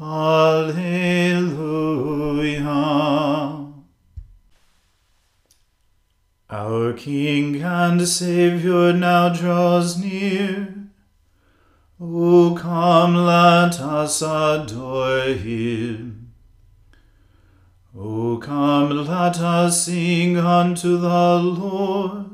Alleluia. Our King and Saviour now draws near. O come, let us adore him. O come, let us sing unto the Lord.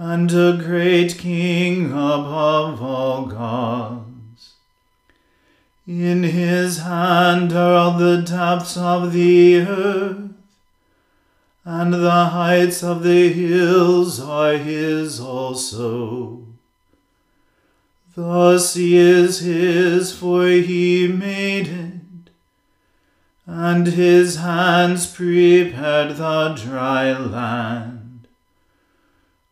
and a great King above all gods. In his hand are all the depths of the earth and the heights of the hills are his also. The sea is his, for he made it, and his hands prepared the dry land.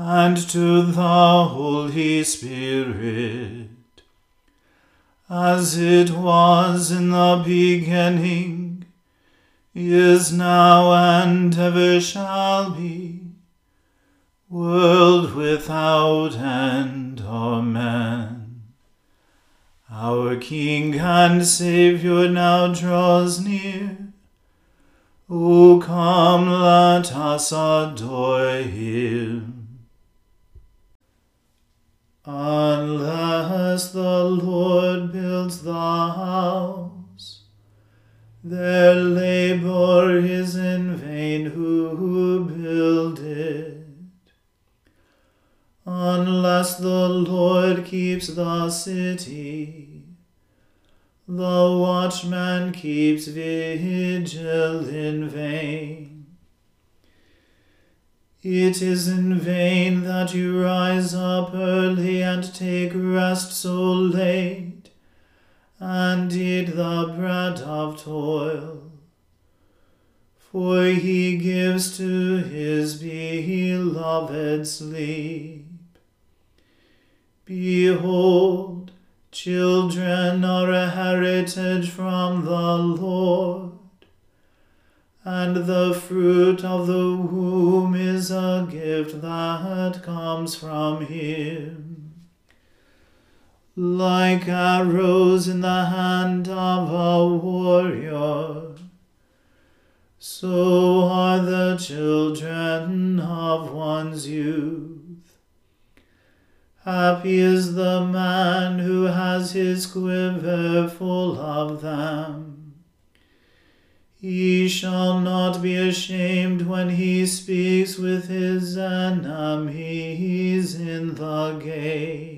and to the Holy Spirit, as it was in the beginning is now and ever shall be, world without end. Amen. Our King and Saviour now draws near. O come, let us adore him. Their labor is in vain who build it. Unless the Lord keeps the city, the watchman keeps vigil in vain. It is in vain that you rise up early and take rest so late and eat the bread of toil. For he gives to his beloved sleep. Behold, children are a heritage from the Lord, and the fruit of the womb is a gift that comes from him like arrows in the hand of a warrior. So are the children of one's youth. Happy is the man who has his quiver full of them. He shall not be ashamed when he speaks with his enemies in the gate.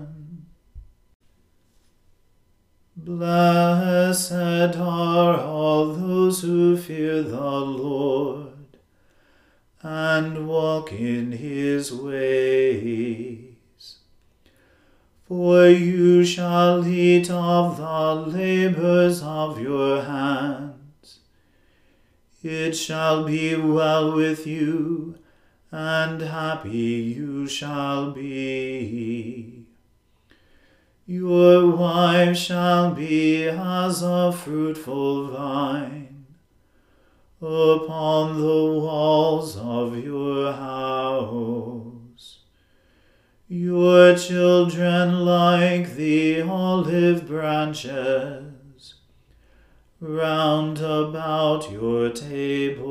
Blessed are all those who fear the Lord and walk in his ways. For you shall eat of the labors of your hands. It shall be well with you, and happy you shall be. Your wife shall be as a fruitful vine upon the walls of your house your children like the olive branches round about your table.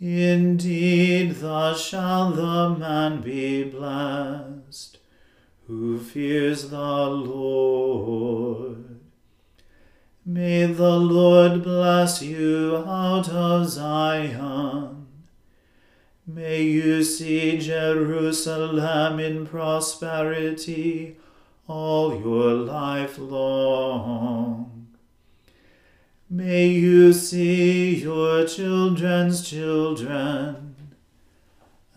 Indeed, thus shall the man be blessed who fears the Lord. May the Lord bless you out of Zion May you see Jerusalem in prosperity all your life long. May you see your children's children,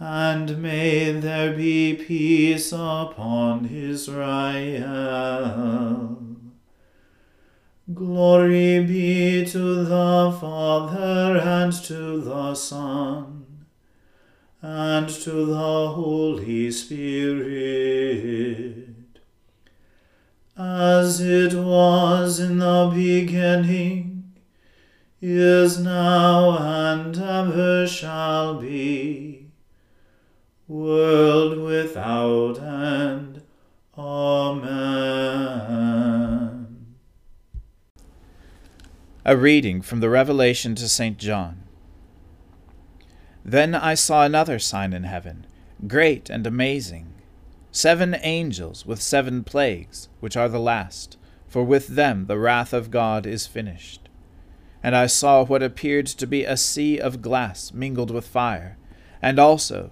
and may there be peace upon Israel. Glory be to the Father and to the Son and to the Holy Spirit, as it was in the beginning, is now, and ever shall be, world without end. Amen. A reading from the Revelation to St. John. Then I saw another sign in heaven, great and amazing seven angels with seven plagues, which are the last, for with them the wrath of God is finished. And I saw what appeared to be a sea of glass mingled with fire, and also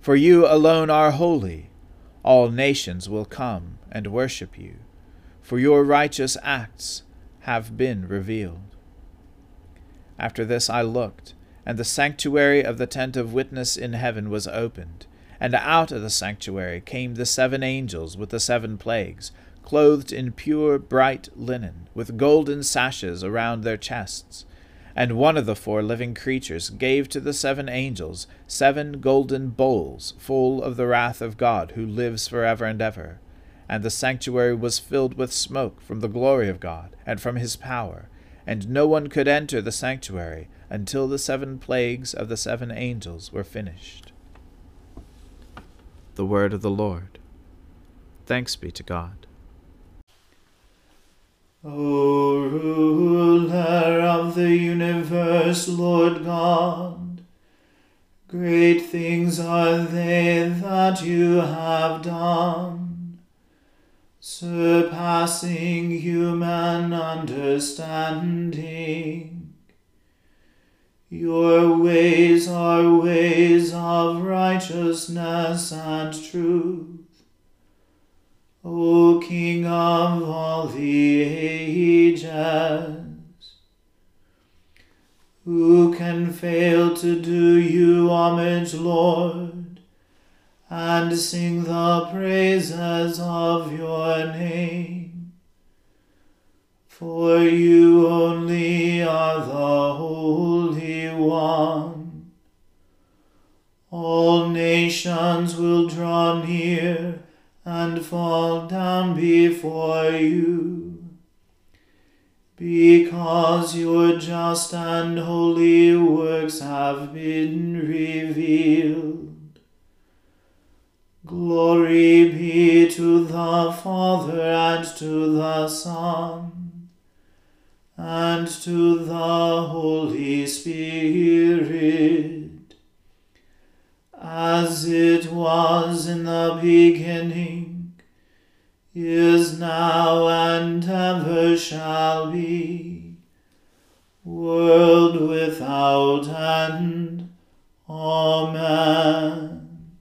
For you alone are holy. All nations will come and worship you, for your righteous acts have been revealed. After this I looked and the sanctuary of the tent of witness in heaven was opened. And out of the sanctuary came the seven angels with the seven plagues, clothed in pure bright linen, with golden sashes around their chests. And one of the four living creatures gave to the seven angels seven golden bowls full of the wrath of God, who lives for ever and ever. And the sanctuary was filled with smoke from the glory of God and from his power, and no one could enter the sanctuary until the seven plagues of the seven angels were finished. The Word of the Lord. Thanks be to God. O ruler of the universe, Lord God, great things are they that you have done, surpassing human understanding. Your ways are ways of righteousness and truth. O King of all the ages, who can fail to do you homage, Lord, and sing the praises of your name? For you only are the Holy One. All nations will draw near and fall down before you. Because your just and holy works have been revealed. Glory be to the Father and to the Son and to the Holy Spirit as it was in the beginning, is now, and ever shall be, world without end. Amen.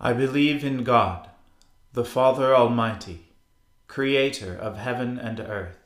I believe in God, the Father Almighty, creator of heaven and earth.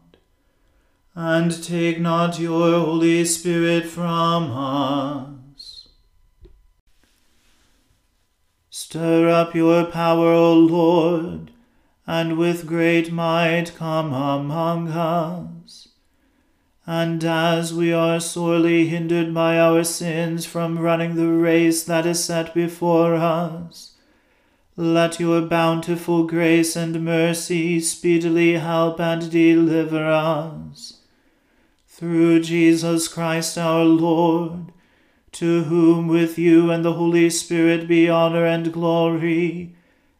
and take not your Holy Spirit from us. Stir up your power, O Lord, and with great might come among us. And as we are sorely hindered by our sins from running the race that is set before us, let your bountiful grace and mercy speedily help and deliver us through Jesus Christ our Lord, to whom with you and the Holy Spirit be honor and glory,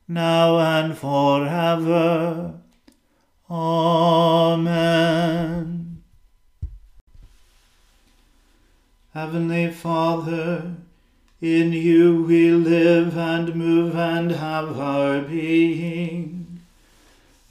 now and forever. Amen. Heavenly Father, in you we live and move and have our being.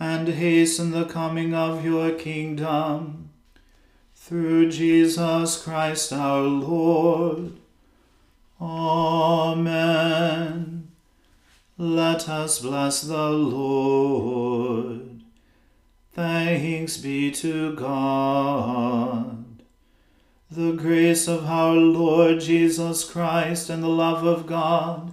and hasten the coming of your kingdom. Through Jesus Christ our Lord. Amen. Let us bless the Lord. Thanks be to God. The grace of our Lord Jesus Christ and the love of God